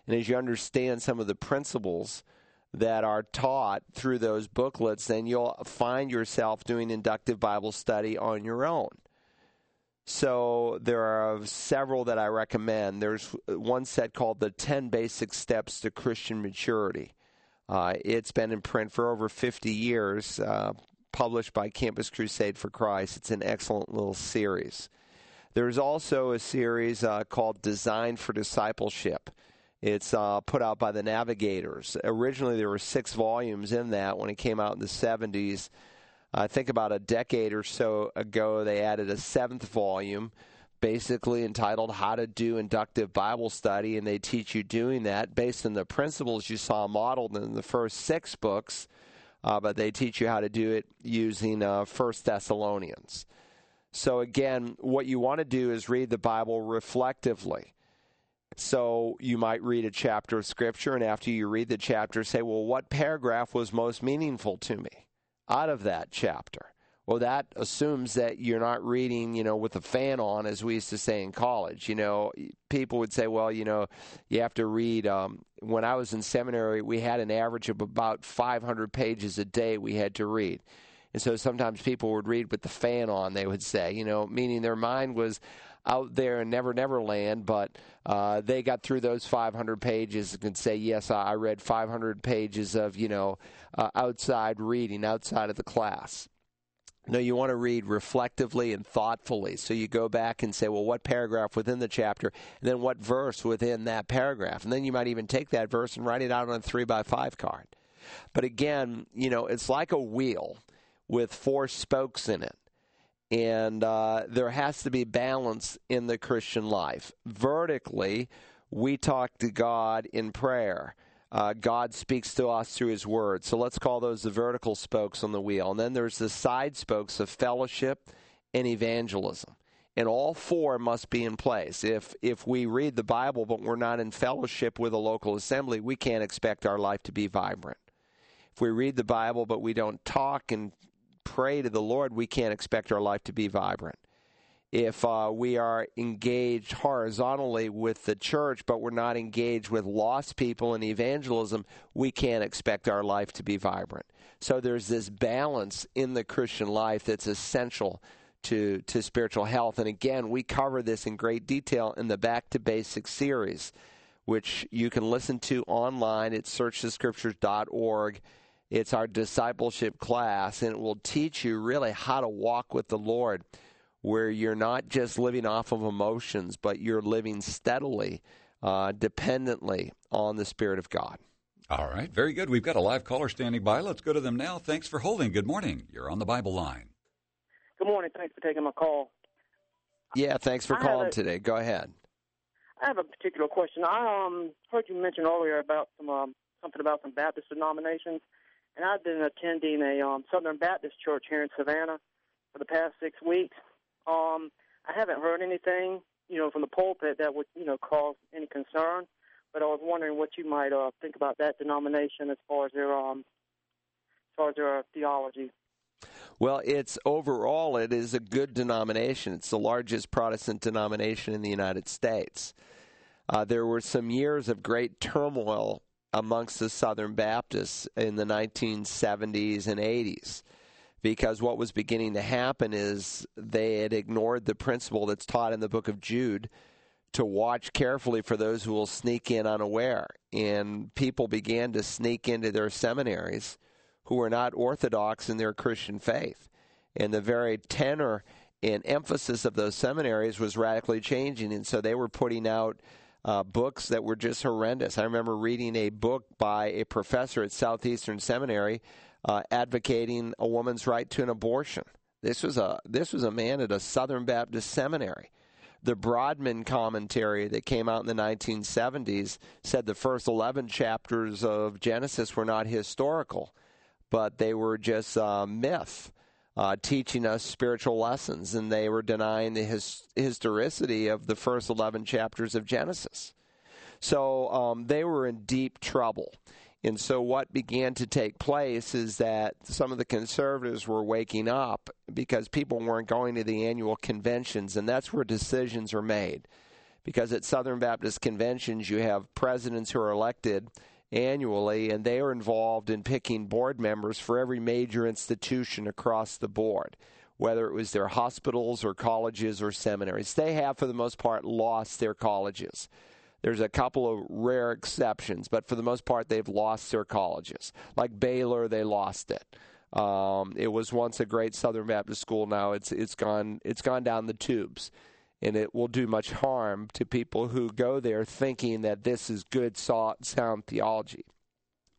[SPEAKER 3] And as you understand some of the principles that are taught through those booklets, then you'll find yourself doing inductive Bible study on your own. So there are several that I recommend. There's one set called The 10 Basic Steps to Christian Maturity. Uh, it's been in print for over 50 years, uh, published by Campus Crusade for Christ. It's an excellent little series. There's also a series uh, called Design for Discipleship. It's uh, put out by the Navigators. Originally, there were six volumes in that when it came out in the 70s. I think about a decade or so ago, they added a seventh volume, basically entitled How to Do Inductive Bible Study, and they teach you doing that based on the principles you saw modeled in the first six books, uh, but they teach you how to do it using uh, First Thessalonians. So, again, what you want to do is read the Bible reflectively. So you might read a chapter of Scripture, and after you read the chapter, say, Well, what paragraph was most meaningful to me? out of that chapter. Well, that assumes that you're not reading, you know, with a fan on, as we used to say in college. You know, people would say, well, you know, you have to read. Um, when I was in seminary, we had an average of about 500 pages a day we had to read. And so sometimes people would read with the fan on, they would say, you know, meaning their mind was out there in Never Never Land, but uh, they got through those 500 pages and could say, yes, I read 500 pages of, you know, uh, outside reading outside of the class. No, you want to read reflectively and thoughtfully. So you go back and say, well, what paragraph within the chapter, and then what verse within that paragraph. And then you might even take that verse and write it out on a three by five card. But again, you know, it's like a wheel with four spokes in it. And uh, there has to be balance in the Christian life. Vertically, we talk to God in prayer. Uh, God speaks to us through His Word. So let's call those the vertical spokes on the wheel. And then there's the side spokes of fellowship and evangelism. And all four must be in place. If if we read the Bible but we're not in fellowship with a local assembly, we can't expect our life to be vibrant. If we read the Bible but we don't talk and pray to the Lord, we can't expect our life to be vibrant. If uh, we are engaged horizontally with the church, but we're not engaged with lost people in evangelism, we can't expect our life to be vibrant. So there's this balance in the Christian life that's essential to, to spiritual health. And again, we cover this in great detail in the Back to Basics series, which you can listen to online at searchthescriptures.org it's our discipleship class, and it will teach you really how to walk with the Lord, where you're not just living off of emotions, but you're living steadily, uh, dependently on the Spirit of God.
[SPEAKER 2] All right, very good. We've got a live caller standing by. Let's go to them now. Thanks for holding. Good morning. You're on the Bible line.
[SPEAKER 5] Good morning. Thanks for taking my call.
[SPEAKER 3] Yeah, thanks for calling a, today. Go ahead.
[SPEAKER 5] I have a particular question. I um, heard you mention earlier about some um, something about some Baptist denominations and I've been attending a um, Southern Baptist church here in Savannah for the past six weeks. Um, I haven't heard anything, you know, from the pulpit that would, you know, cause any concern. But I was wondering what you might uh, think about that denomination as far as their, um, as far as their theology.
[SPEAKER 3] Well, it's overall it is a good denomination. It's the largest Protestant denomination in the United States. Uh, there were some years of great turmoil amongst the Southern Baptists in the 1970s and 80s. Because what was beginning to happen is they had ignored the principle that's taught in the book of Jude to watch carefully for those who will sneak in unaware. And people began to sneak into their seminaries who were not orthodox in their Christian faith. And the very tenor and emphasis of those seminaries was radically changing. And so they were putting out uh, books that were just horrendous. I remember reading a book by a professor at Southeastern Seminary uh, advocating a woman's right to an abortion. This was a this was a man at a Southern Baptist seminary. The Broadman commentary that came out in the 1970s said the first 11 chapters of Genesis were not historical, but they were just uh, myth. Uh, teaching us spiritual lessons, and they were denying the his, historicity of the first 11 chapters of Genesis. So um, they were in deep trouble. And so, what began to take place is that some of the conservatives were waking up because people weren't going to the annual conventions, and that's where decisions are made. Because at Southern Baptist conventions, you have presidents who are elected annually, and they are involved in picking board members for every major institution across the board, whether it was their hospitals or colleges or seminaries. They have, for the most part, lost their colleges. There's a couple of rare exceptions, but for the most part, they've lost their colleges. Like Baylor, they lost it. Um, it was once a great Southern Baptist school. Now it's it's gone it's gone down the tubes, and it will do much harm to people who go there thinking that this is good sound theology.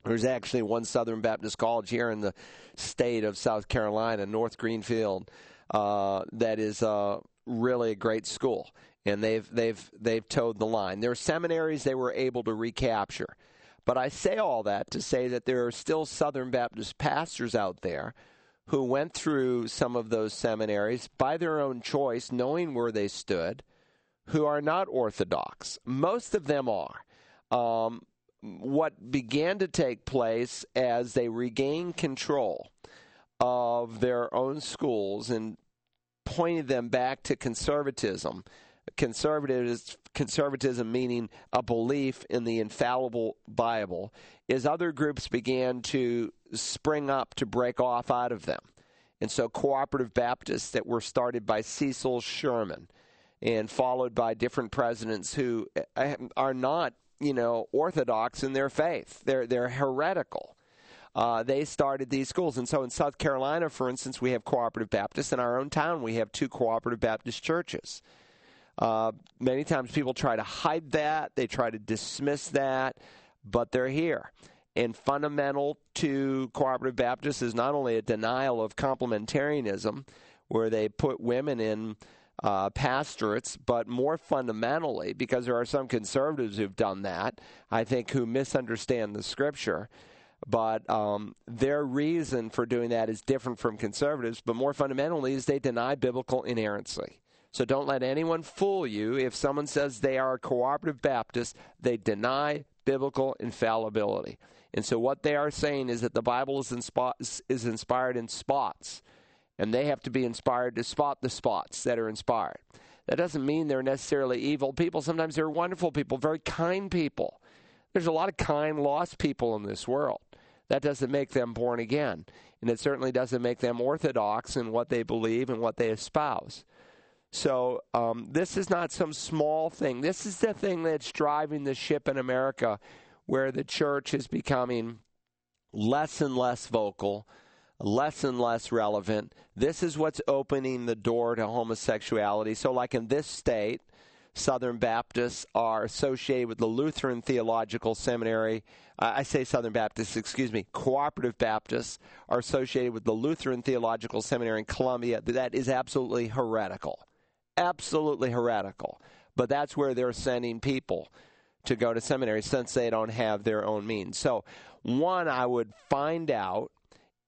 [SPEAKER 3] There's actually one Southern Baptist college here in the state of South Carolina, North Greenville, uh, that is uh, really a great school and they've they've they've toed the line. There are seminaries they were able to recapture. But I say all that to say that there are still Southern Baptist pastors out there who went through some of those seminaries by their own choice, knowing where they stood, who are not orthodox. Most of them are. Um, what began to take place as they regained control of their own schools and pointed them back to conservatism conservatism, conservatism meaning a belief in the infallible Bible, is other groups began to spring up to break off out of them. And so, cooperative Baptists that were started by Cecil Sherman and followed by different presidents who eh, are not, you know, orthodox in their faith. They're they're heretical. Uh, they started these schools, and so in South Carolina, for instance, we have cooperative Baptists. In our own town, we have two cooperative Baptist churches. Uh, many times people try to hide that, they try to dismiss that, but they're here. And fundamental to cooperative Baptists is not only a denial of complementarianism, where they put women in uh, pastorates, but more fundamentally, because there are some conservatives who've done that, I think, who misunderstand the scripture. But um, their reason for doing that is different from conservatives, but more fundamentally is they deny biblical inerrancy. So don't let anyone fool you. If someone says they are a cooperative Baptist, they deny biblical infallibility. And so what they are saying is that the Bible is, is inspired in spots, and they have to be inspired to spot the spots that are inspired. That doesn't mean they're necessarily evil people. Sometimes they're wonderful people, very kind people. There's a lot of kind, lost people in this world. That doesn't make them born again. And it certainly doesn't make them orthodox in what they believe and what they espouse. So um, this is not some small thing. This is the thing that's driving the ship in America, where the church is becoming less and less vocal, less and less relevant. This is what's opening the door to homosexuality. So, like in this state, Southern Baptists are associated with the Lutheran Theological Seminary. I say Southern Baptists, excuse me, Cooperative Baptists are associated with the Lutheran Theological Seminary in Columbia. That is absolutely heretical absolutely heretical. But that's where they're sending people to go to seminary since they don't have their own means. So, one, I would find out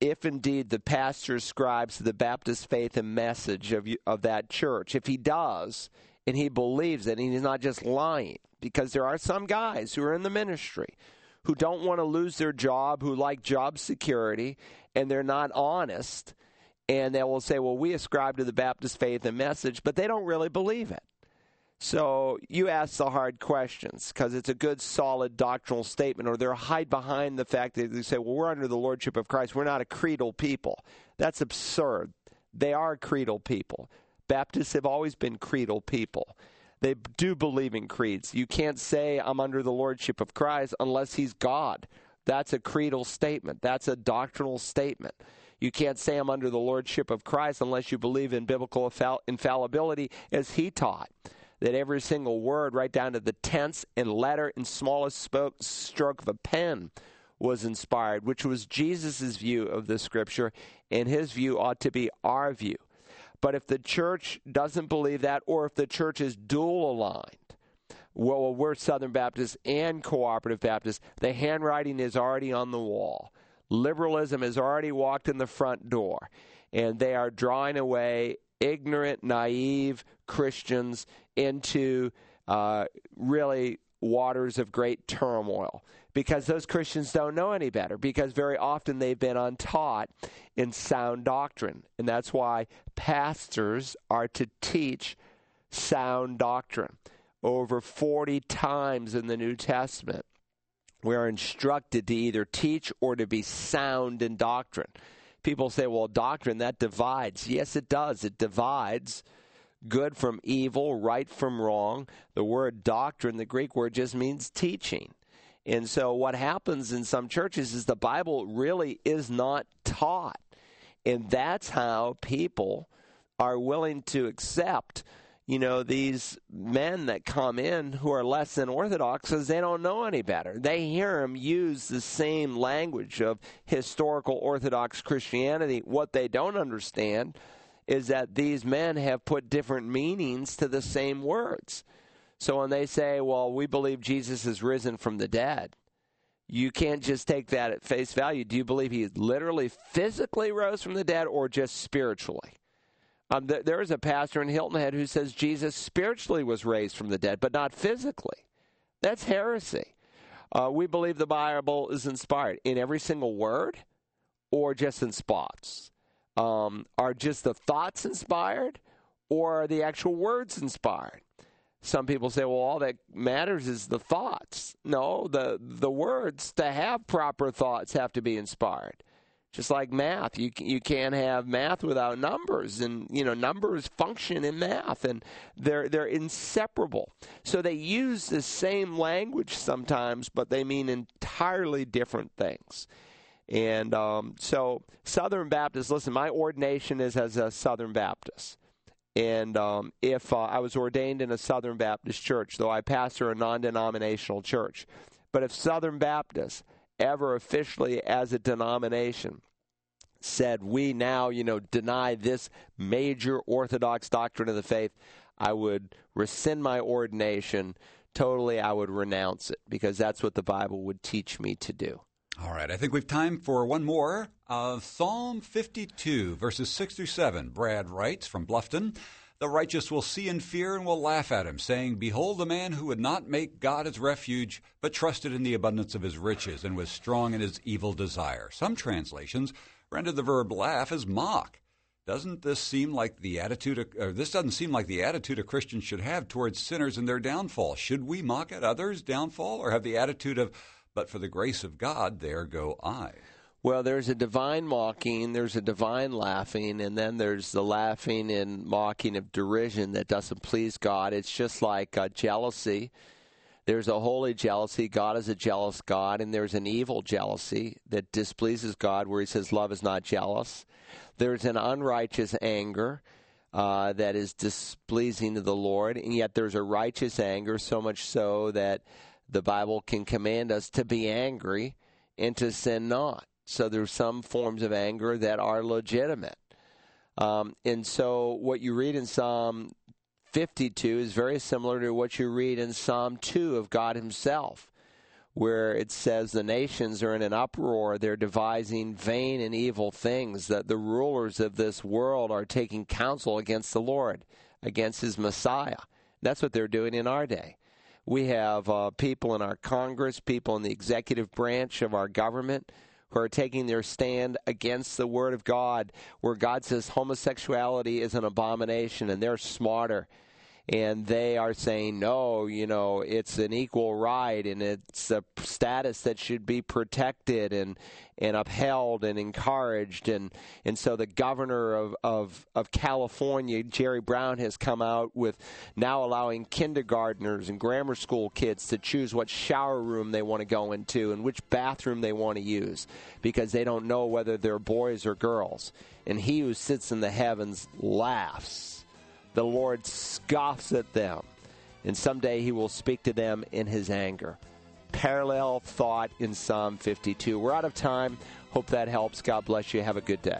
[SPEAKER 3] if indeed the pastor ascribes to the Baptist faith and message of, of that church. If he does, and he believes it, and he's not just lying, because there are some guys who are in the ministry who don't want to lose their job, who like job security, and they're not honest and they will say, well, we ascribe to the Baptist faith and message, but they don't really believe it. So you ask the hard questions because it's a good, solid doctrinal statement, or they'll hide behind the fact that they say, well, we're under the lordship of Christ. We're not a creedal people. That's absurd. They are creedal people. Baptists have always been creedal people. They do believe in creeds. You can't say I'm under the lordship of Christ unless he's God. That's a creedal statement. That's a doctrinal statement. You can't say I'm under the lordship of Christ unless you believe in biblical infallibility as he taught. That every single word, right down to the tense and letter and smallest stroke of a pen, was inspired, which was Jesus' view of the scripture, and his view ought to be our view. But if the church doesn't believe that, or if the church is dual aligned, well, we're Southern Baptists and Cooperative Baptists, the handwriting is already on the wall. Liberalism has already walked in the front door, and they are drawing away ignorant, naive Christians into uh, really waters of great turmoil because those Christians don't know any better, because very often they've been untaught in sound doctrine. And that's why pastors are to teach sound doctrine. Over 40 times in the New Testament, we are instructed to either teach or to be sound in doctrine. People say, well, doctrine, that divides. Yes, it does. It divides good from evil, right from wrong. The word doctrine, the Greek word, just means teaching. And so, what happens in some churches is the Bible really is not taught. And that's how people are willing to accept you know, these men that come in who are less than orthodox because they don't know any better. They hear them use the same language of historical orthodox Christianity. What they don't understand is that these men have put different meanings to the same words. So when they say, well, we believe Jesus is risen from the dead, you can't just take that at face value. Do you believe he literally physically rose from the dead or just spiritually? Um, th- there is a pastor in Hilton Head who says Jesus spiritually was raised from the dead, but not physically. That's heresy. Uh, we believe the Bible is inspired in every single word or just in spots. Um, are just the thoughts inspired or are the actual words inspired? Some people say, well, all that matters is the thoughts. No, the, the words to have proper thoughts have to be inspired just like math. You you can't have math without numbers and you know numbers function in math and they're they're inseparable. So they use the same language sometimes but they mean entirely different things. And um, so southern baptist listen my ordination is as a southern baptist. And um, if uh, i was ordained in a southern baptist church though i pastor a non-denominational church but if southern baptist ever officially as a denomination said we now, you know, deny this major orthodox doctrine of the faith, I would rescind my ordination totally. I would renounce it because that's what the Bible would teach me to do.
[SPEAKER 2] All right, I think we've time for one more of Psalm 52, verses 6 through 7. Brad writes from Bluffton. The righteous will see and fear and will laugh at him, saying, Behold the man who would not make God his refuge, but trusted in the abundance of his riches, and was strong in his evil desire. Some translations render the verb laugh as mock. Doesn't this seem like the attitude? Of, or this doesn't seem like the attitude a Christian should have towards sinners and their downfall. Should we mock at others' downfall, or have the attitude of, "But for the grace of God, there go I"?
[SPEAKER 3] Well, there's a divine mocking, there's a divine laughing, and then there's the laughing and mocking of derision that doesn't please God. It's just like uh, jealousy. There's a holy jealousy. God is a jealous God, and there's an evil jealousy that displeases God, where He says, Love is not jealous. There's an unrighteous anger. Uh, that is displeasing to the Lord, and yet there's a righteous anger, so much so that the Bible can command us to be angry and to sin not. So there's some forms of anger that are legitimate. Um, and so what you read in Psalm 52 is very similar to what you read in Psalm 2 of God Himself, where it says the nations are in an uproar. They're devising vain and evil things, that the rulers of this world are taking counsel against the Lord, against His Messiah. That's what they're doing in our day. We have uh, people in our Congress, people in the executive branch of our government who are taking their stand against the Word of God, where God says homosexuality is an abomination, and they're smarter. And they are saying no you know it's an equal right and it's a status that should be protected and and upheld and encouraged. And and so the governor of of of California Jerry Brown has come out with now allowing kindergartners and grammar school kids to choose what shower room they want to go into and which bathroom they want to use because they don't know whether they're boys or girls. And he who sits in the heavens laughs the Lord scoffs at them, and someday he will speak to them in his anger. Parallel thought in Psalm 52. We're out of time. Hope that helps. God bless you. Have a good day.